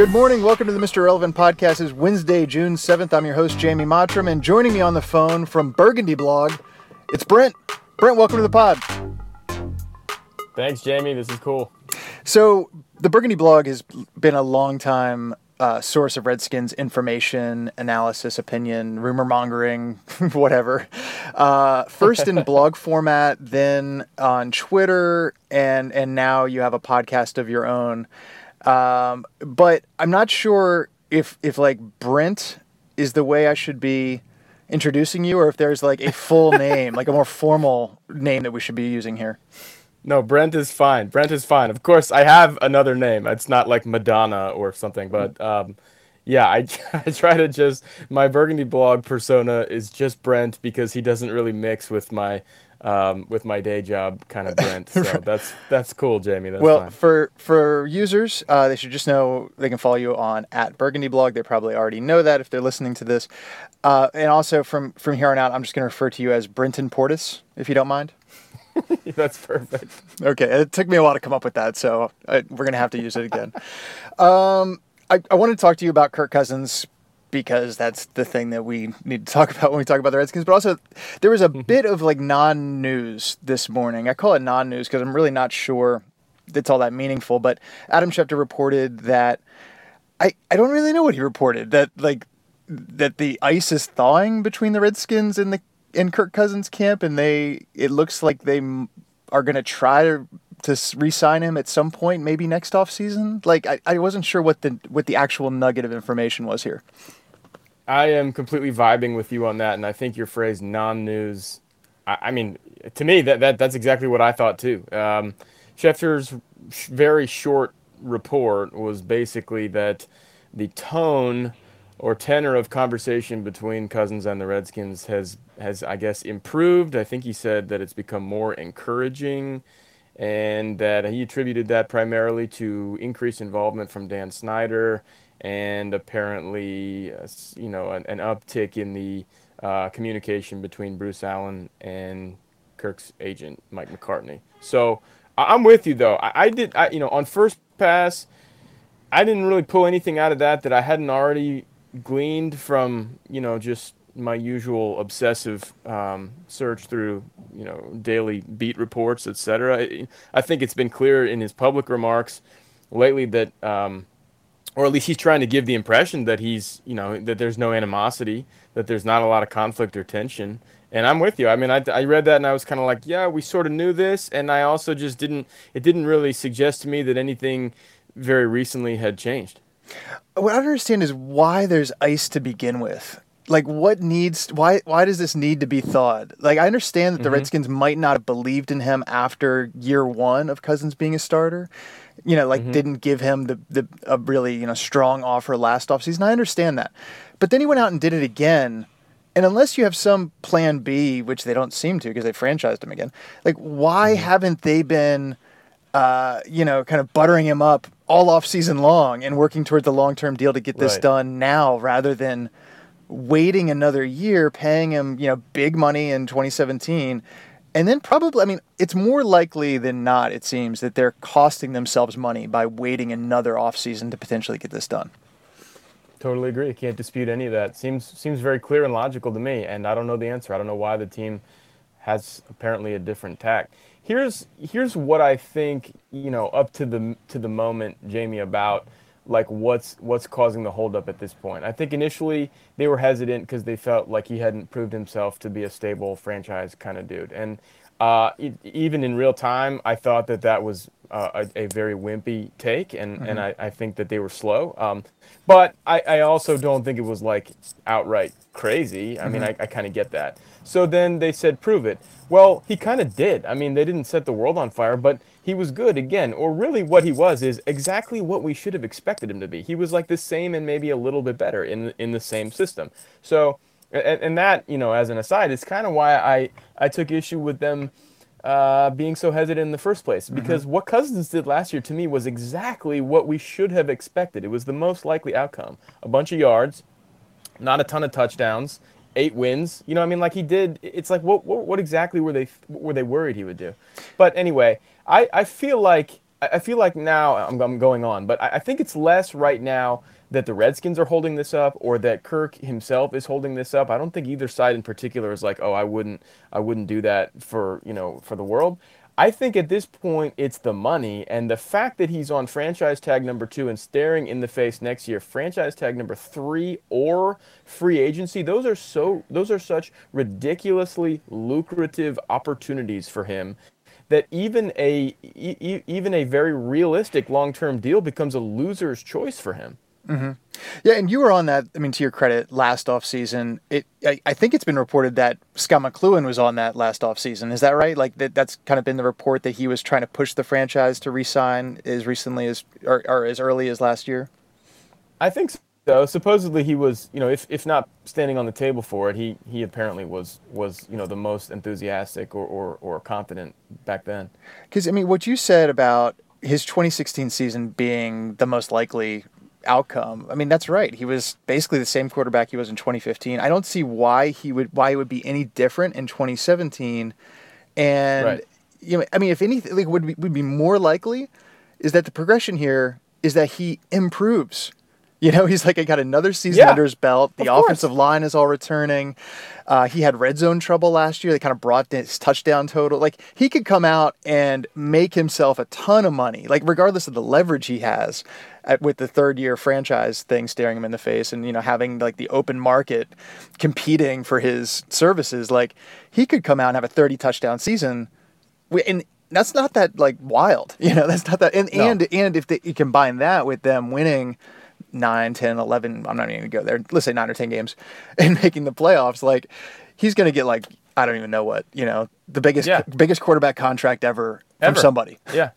Good morning. Welcome to the Mr. Relevant podcast. It's Wednesday, June 7th. I'm your host, Jamie Mottram, and joining me on the phone from Burgundy Blog, it's Brent. Brent, welcome to the pod. Thanks, Jamie. This is cool. So, the Burgundy Blog has been a long time uh, source of Redskins information, analysis, opinion, rumor mongering, whatever. Uh, first in blog format, then on Twitter, and and now you have a podcast of your own. Um, but I'm not sure if if like Brent is the way I should be introducing you, or if there's like a full name, like a more formal name that we should be using here. No, Brent is fine. Brent is fine. Of course, I have another name. It's not like Madonna or something, but um, yeah, I, I try to just my Burgundy blog persona is just Brent because he doesn't really mix with my um, with my day job kind of Brent. So that's that's cool, Jamie. That's well, fine. for for users, uh, they should just know they can follow you on at Burgundy Blog. They probably already know that if they're listening to this. Uh, and also from from here on out, I'm just going to refer to you as Brenton Portis, if you don't mind. That's perfect. Okay, it took me a while to come up with that, so I, we're gonna have to use it again. um, I, I want to talk to you about Kirk Cousins because that's the thing that we need to talk about when we talk about the Redskins. But also, there was a mm-hmm. bit of like non-news this morning. I call it non-news because I'm really not sure it's all that meaningful. But Adam Schefter reported that I I don't really know what he reported that like that the ice is thawing between the Redskins and the in Kirk Cousins camp, and they it looks like they are going to try to to re-sign him at some point, maybe next off season. Like I, I wasn't sure what the what the actual nugget of information was here. I am completely vibing with you on that, and I think your phrase "non-news." I, I mean, to me, that, that that's exactly what I thought too. Um, Schefter's very short report was basically that the tone or tenor of conversation between Cousins and the Redskins has has I guess improved. I think he said that it's become more encouraging and that he attributed that primarily to increased involvement from Dan Snyder and apparently uh, you know an, an, uptick in the uh, communication between Bruce Allen and Kirk's agent Mike McCartney. So I'm with you though. I, I did I, you know on first pass I didn't really pull anything out of that that I hadn't already gleaned from you know just my usual obsessive um, search through you know daily beat reports, etc. I think it's been clear in his public remarks lately that, um, or at least he's trying to give the impression that he's you know that there's no animosity, that there's not a lot of conflict or tension. And I'm with you. I mean, I, I read that and I was kind of like, yeah, we sort of knew this, and I also just didn't. It didn't really suggest to me that anything very recently had changed. What I don't understand is why there's ice to begin with. Like, what needs? Why? Why does this need to be thawed? Like, I understand that the mm-hmm. Redskins might not have believed in him after year one of Cousins being a starter. You know, like mm-hmm. didn't give him the the a really you know strong offer last offseason. I understand that, but then he went out and did it again. And unless you have some plan B, which they don't seem to because they franchised him again, like why mm-hmm. haven't they been? uh, you know, kind of buttering him up all off season long and working towards the long term deal to get this right. done now rather than waiting another year, paying him, you know, big money in 2017. And then probably, I mean, it's more likely than not, it seems, that they're costing themselves money by waiting another offseason to potentially get this done. Totally agree. Can't dispute any of that. Seems seems very clear and logical to me, and I don't know the answer. I don't know why the team has apparently a different tack here's here's what I think you know up to the to the moment, Jamie, about like what's what's causing the holdup at this point. I think initially they were hesitant because they felt like he hadn't proved himself to be a stable franchise kind of dude, and uh, even in real time, I thought that that was uh, a, a, very wimpy take, and, mm-hmm. and I, I, think that they were slow. Um, but I, I, also don't think it was like outright crazy. I mm-hmm. mean, I, I kind of get that. So then they said, prove it. Well, he kind of did. I mean, they didn't set the world on fire, but he was good again. Or really, what he was is exactly what we should have expected him to be. He was like the same and maybe a little bit better in in the same system. So, and, and that you know, as an aside, is kind of why I I took issue with them uh, being so hesitant in the first place. Mm-hmm. Because mm-hmm. what Cousins did last year to me was exactly what we should have expected. It was the most likely outcome: a bunch of yards, not a ton of touchdowns, eight wins. You know, I mean, like he did. It's like what, what, what exactly were they were they worried he would do? But anyway, I I feel like I feel like now I'm, I'm going on, but I, I think it's less right now that the Redskins are holding this up or that Kirk himself is holding this up. I don't think either side in particular is like, oh, I wouldn't, I wouldn't do that for you know for the world. I think at this point it's the money and the fact that he's on franchise tag number two and staring in the face next year, franchise tag number three or free agency. Those are so those are such ridiculously lucrative opportunities for him that even a e- even a very realistic long term deal becomes a loser's choice for him. Mm-hmm. Yeah, and you were on that. I mean, to your credit, last off season, it I, I, think it's been reported that Scot McCloughan was on that last off season. Is that right? Like that, that's kind of been the report that he was trying to push the franchise to resign as recently as or, or as early as last year. I think so. Supposedly he was, you know, if if not standing on the table for it, he he apparently was was you know the most enthusiastic or or, or confident back then. Because I mean, what you said about his 2016 season being the most likely outcome. I mean, that's right. He was basically the same quarterback he was in 2015. I don't see why he would why it would be any different in 2017. And right. you know, I mean, if anything, like, would be, would be more likely is that the progression here is that he improves. You know, he's like, I got another season yeah, under his belt. The offensive line is all returning. Uh, he had red zone trouble last year. They kind of brought his touchdown total. Like, he could come out and make himself a ton of money, like, regardless of the leverage he has at, with the third year franchise thing staring him in the face and, you know, having like the open market competing for his services. Like, he could come out and have a 30 touchdown season. And that's not that, like, wild. You know, that's not that. And, no. and, and if they, you combine that with them winning, 9, 10, 11, I'm not even going to go there. Let's say 9 or 10 games and making the playoffs, like he's going to get like I don't even know what, you know, the biggest yeah. biggest quarterback contract ever, ever. from somebody. Yeah.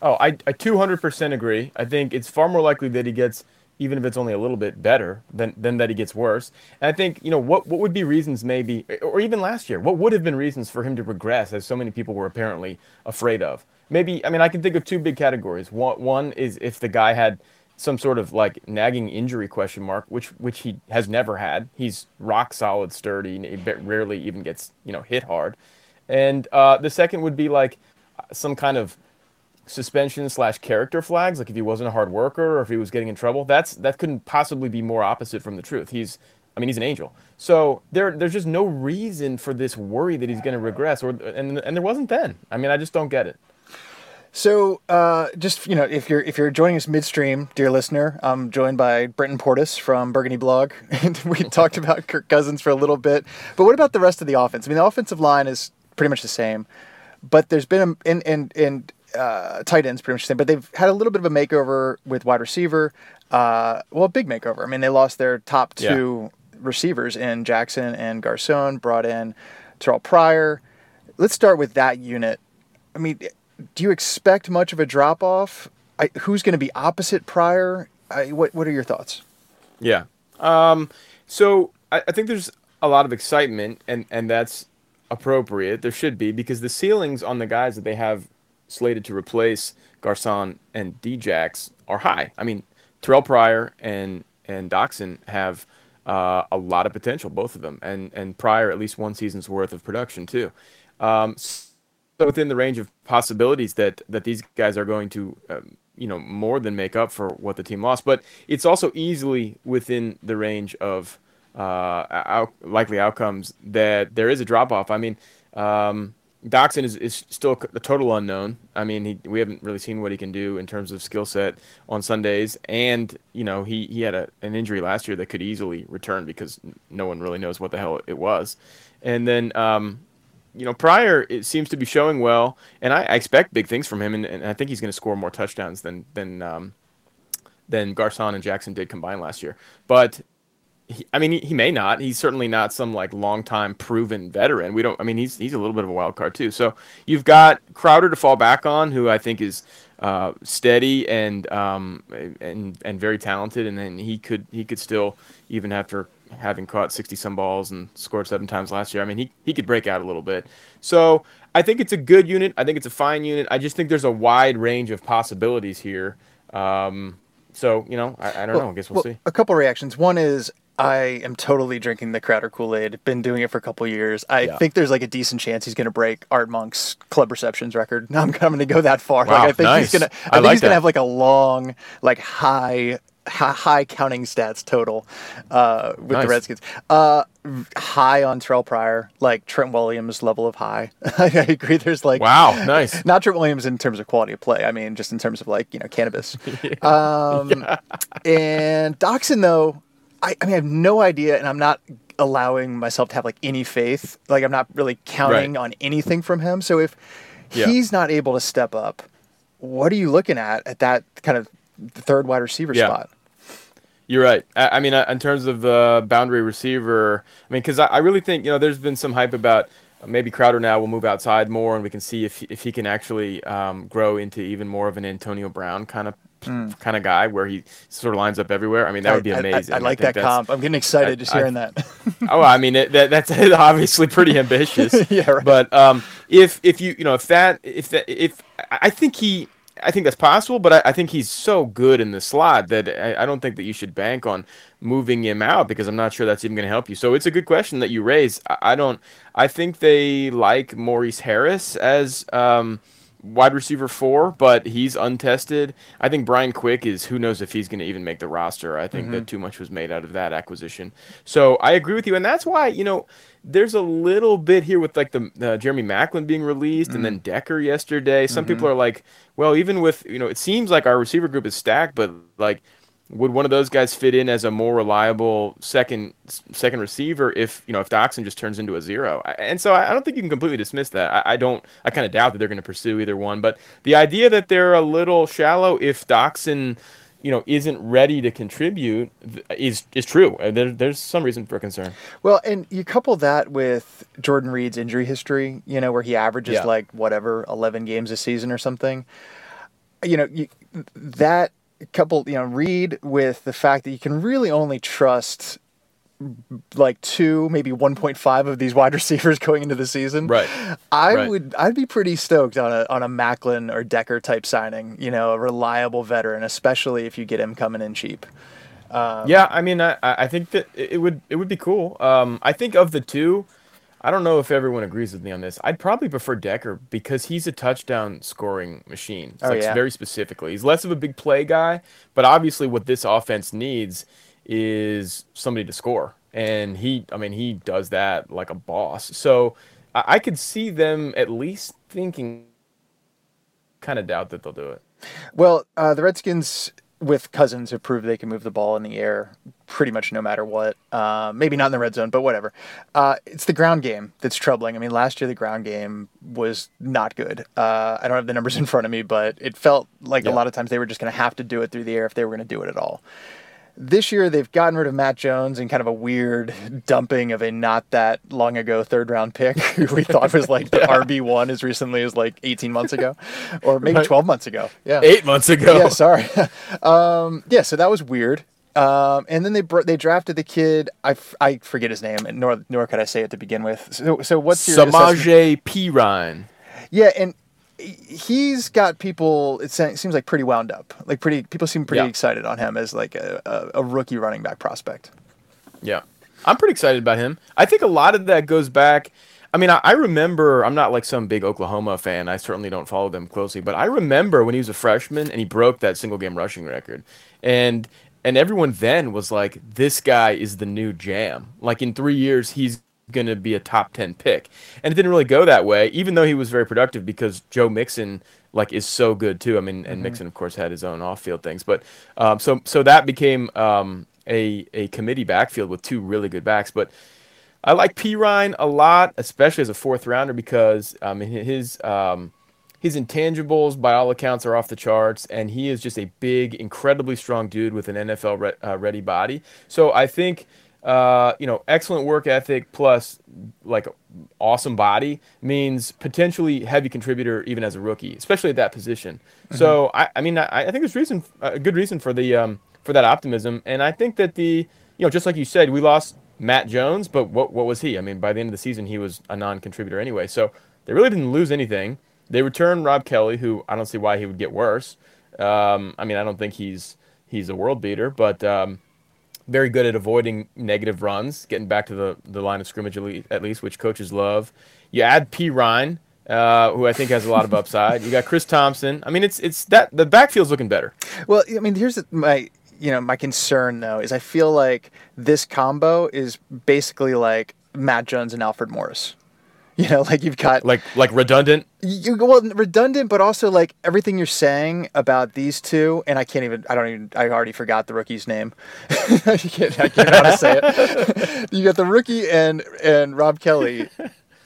oh, I I 200% agree. I think it's far more likely that he gets even if it's only a little bit better than than that he gets worse. And I think, you know, what what would be reasons maybe or even last year, what would have been reasons for him to regress as so many people were apparently afraid of? Maybe I mean, I can think of two big categories. One one is if the guy had some sort of like nagging injury question mark, which which he has never had. He's rock solid, sturdy, and he rarely even gets you know hit hard. And uh, the second would be like some kind of suspension slash character flags, like if he wasn't a hard worker or if he was getting in trouble. That's that couldn't possibly be more opposite from the truth. He's I mean, he's an angel. So there, there's just no reason for this worry that he's going to regress, or and and there wasn't then. I mean, I just don't get it. So, uh, just you know, if you're if you're joining us midstream, dear listener, I'm joined by Brenton Portis from Burgundy Blog, and we talked about Kirk Cousins for a little bit. But what about the rest of the offense? I mean, the offensive line is pretty much the same, but there's been a and and and uh, tight ends pretty much the same, but they've had a little bit of a makeover with wide receiver. Uh, well, a big makeover. I mean, they lost their top two yeah. receivers in Jackson and Garcon, brought in Terrell Pryor. Let's start with that unit. I mean do you expect much of a drop off? who's going to be opposite Pryor? I, what What are your thoughts? Yeah. Um, so I, I think there's a lot of excitement, and and that's appropriate. There should be because the ceilings on the guys that they have slated to replace Garcon and Djax are high. I mean, Terrell Pryor and and Doctson have uh, a lot of potential, both of them, and and Pryor at least one season's worth of production too. Um, so within the range of possibilities that that these guys are going to um, you know more than make up for what the team lost but it's also easily within the range of uh, out, likely outcomes that there is a drop off i mean um, Doctson is, is still a total unknown. I mean, he, we haven't really seen what he can do in terms of skill set on Sundays, and you know he, he had a, an injury last year that could easily return because no one really knows what the hell it was. And then um, you know, Pryor it seems to be showing well, and I, I expect big things from him, and, and I think he's going to score more touchdowns than than um, than Garcon and Jackson did combined last year. But he, I mean, he, he, may not. He's certainly not some like long-time proven veteran. We don't. I mean, he's he's a little bit of a wild card too. So you've got Crowder to fall back on, who I think is uh, steady and um, and and very talented, and then he could he could still even after having caught 60 some balls and scored seven times last year. I mean, he, he could break out a little bit. So I think it's a good unit. I think it's a fine unit. I just think there's a wide range of possibilities here. Um, so, you know, I, I don't well, know. I guess we'll, well, see. A couple reactions. One is I am totally drinking the Crowder Kool Aid. Been doing it for a couple years. I Yeah. think there's like a decent chance he's going to break Art Monk's club receptions record. Now I'm coming to go that far. Wow, like I think nice. he's gonna. I I, think like he's gonna have like a long, like high. High, counting stats total uh, with Nice. the Redskins. Uh, high on Terrell Pryor, like Trent Williams level of high. I agree. There's like Wow, nice. not Trent Williams in terms of quality of play. I mean, just in terms of like you know cannabis. Um, And Doctson though, I, I mean, I have no idea, and I'm not allowing myself to have like any faith. Like I'm not really counting Right. on anything from him. So if Yeah. he's not able to step up, what are you looking at at that kind of third wide receiver Yeah. spot? You're right. I, I mean, in terms of uh, boundary receiver, I mean, because I, I really think you know, there's been some hype about uh, maybe Crowder now will move outside more, and we can see if if he can actually um, grow into even more of an Antonio Brown kind of kind of guy, where he sort of lines up everywhere. I mean, that would be Hmm. I- I- amazing. I, like think that comp. I'm getting excited I- just I- hearing that. oh, I mean, it, that, that's obviously pretty ambitious. Yeah, right. But um, if if you you know if that if that if I I think he. I think that's possible, but I, I think he's so good in the slot that I, I don't think that you should bank on moving him out because I'm not sure that's even going to help you. So it's a good question that you raise. I, I don't. I think they like Maurice Harris as um, wide receiver four, but he's untested. I think Brian Quick is who knows if he's going to even make the roster. I think that mm-hmm. too much was made out of that acquisition. So I agree with you, and that's why you know there's a little bit here with like the uh, Jeremy Maclin being released and then mm-hmm. Decker yesterday. Some mm-hmm. people are like, well, even with you know, it seems like our receiver group is stacked, but like. Would one of those guys fit in as a more reliable second second receiver if you know if Doctson just turns into a zero? And so I don't think you can completely dismiss that. I, I don't. I kind of doubt that they're going to pursue either one. But the idea that they're a little shallow if Doctson, you know, isn't ready to contribute is is true. Uh, There, there's some reason for concern. Well, and you couple that with Jordan Reed's injury history, you know, where he averages Yeah. like whatever, 11 games a season or something. You know, you, that couple, you know, read with the fact that you can really only trust like two, maybe 1.5 of these wide receivers going into the season. Right. I Right. would I'd be pretty stoked on a on a Maclin or Decker type signing, you know, a reliable veteran, especially if you get him coming in cheap. yeah, I mean, I, I I think that it it would it would be cool. Um, I think of the two, I don't know if everyone agrees with me on this. I'd probably prefer Decker because he's a touchdown scoring machine. It's Oh, like yeah. very specifically. He's less of a big play guy, but obviously what this offense needs is somebody to score. And he I mean, he does that like a boss. So I, I could see them at least thinking kind of doubt that they'll do it. Well, uh, the Redskins with Cousins have proved they can move the ball in the air pretty much no matter what. Uh, maybe not in the red zone, but whatever. Uh, it's the ground game that's troubling. I mean, last year the ground game was not good. Uh, I don't have the numbers in front of me, but it felt like Yeah. a lot of times they were just going to have to do it through the air if they were going to do it at all. This year they've gotten rid of Matt Jones and kind of a weird dumping of a not that long ago third round pick who we thought was like the RB one as recently as like 18 months ago or maybe Right. 12 months ago. Yeah. Eight months ago. Yeah, sorry. um, yeah, so that was weird. Um, and then they br- they drafted the kid. I, f- I forget his name, and nor nor could I say it to begin with. So so what's your? Samaje Perine. Yeah, and he's got people. It seems like pretty wound up. Like pretty people seem pretty Yeah. excited on him as like a, a, a rookie running back prospect. Yeah. I'm pretty excited about him. I think a lot of that goes back. I mean, I, I remember, I'm not like some big Oklahoma fan. I certainly don't follow them closely, but I remember when he was a freshman and he broke that single game rushing record. And and everyone then was like, this guy is the new jam. Like in three years, he's going to be a top 10 pick. And it didn't really go that way, even though he was very productive because Joe Mixon like is so good too. I mean, and Mixon of course had his own off-field things, but um, so so that became um, a a committee backfield with two really good backs. But I like Perine a lot, especially as a fourth rounder because I um, mean his um, his intangibles by all accounts are off the charts, and he is just a big, incredibly strong dude with an NFL re- uh, ready body. So I think uh, you know excellent work ethic plus like awesome body means potentially heavy contributor even as a rookie, especially at that position. So I, I mean I, I think there's reason a good reason for the um, for that optimism, and I think that the you know just like you said we lost Matt Jones, but what what was he? I mean by the end of the season he was a non-contributor anyway, so they really didn't lose anything. They returned Rob Kelley, who I don't see why he would get worse. Um, I mean I don't think he's he's a world beater, but um, very good at avoiding negative runs, getting back to the, the line of scrimmage at least, which coaches love. You add Perine, uh, who I think has a lot of upside. You got Chris Thompson. I mean, it's it's that the backfield's looking better. Well, I mean, here's my you know my concern though is I feel like this combo is basically like Matt Jones and Alfred Morris. You know, like you've got like like redundant. You, well, redundant, but also like everything you're saying about these two, and I can't even. I don't even. I already forgot the rookie's name. I can't. I can't how to say it. you got the rookie and and Rob Kelley.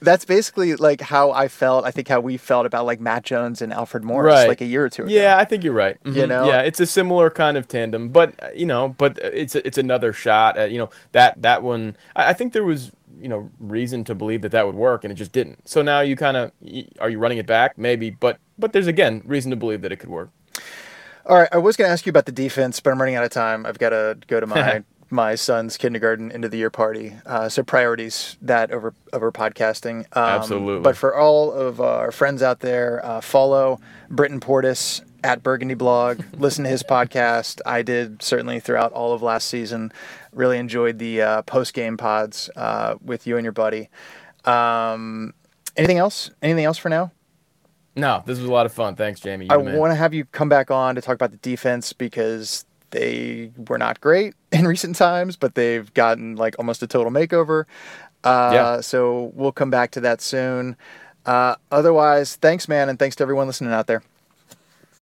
That's basically like how I felt. I think how we felt about like Matt Jones and Alfred Morris right. like a year or two ago. Yeah, I think you're right. Mm-hmm. You know, yeah, it's a similar kind of tandem, but you know, but it's it's another shot. At, you know that that one. I, I think there was you know reason to believe that that would work and it just didn't. So now you kind of are you running it back? Maybe but but there's again reason to believe that it could work. All right i was going to ask you about the defense but i'm running out of time. I've got to go to my my son's kindergarten end of the year party uh, so priorities that over over podcasting um, absolutely but for all of our friends out there uh, follow Brenton Portis at Burgundy Blog. Listen to his podcast. I did certainly throughout all of last season. Really enjoyed the uh, post game pods uh, with you and your buddy. Um, anything else? Anything else for now? No, this was a lot of fun. Thanks, Jamie. I want to have you come back on to talk about the defense because they were not great in recent times, but they've gotten like almost a total makeover. Uh, yeah. So we'll come back to that soon. Uh, otherwise, thanks, man, and thanks to everyone listening out there.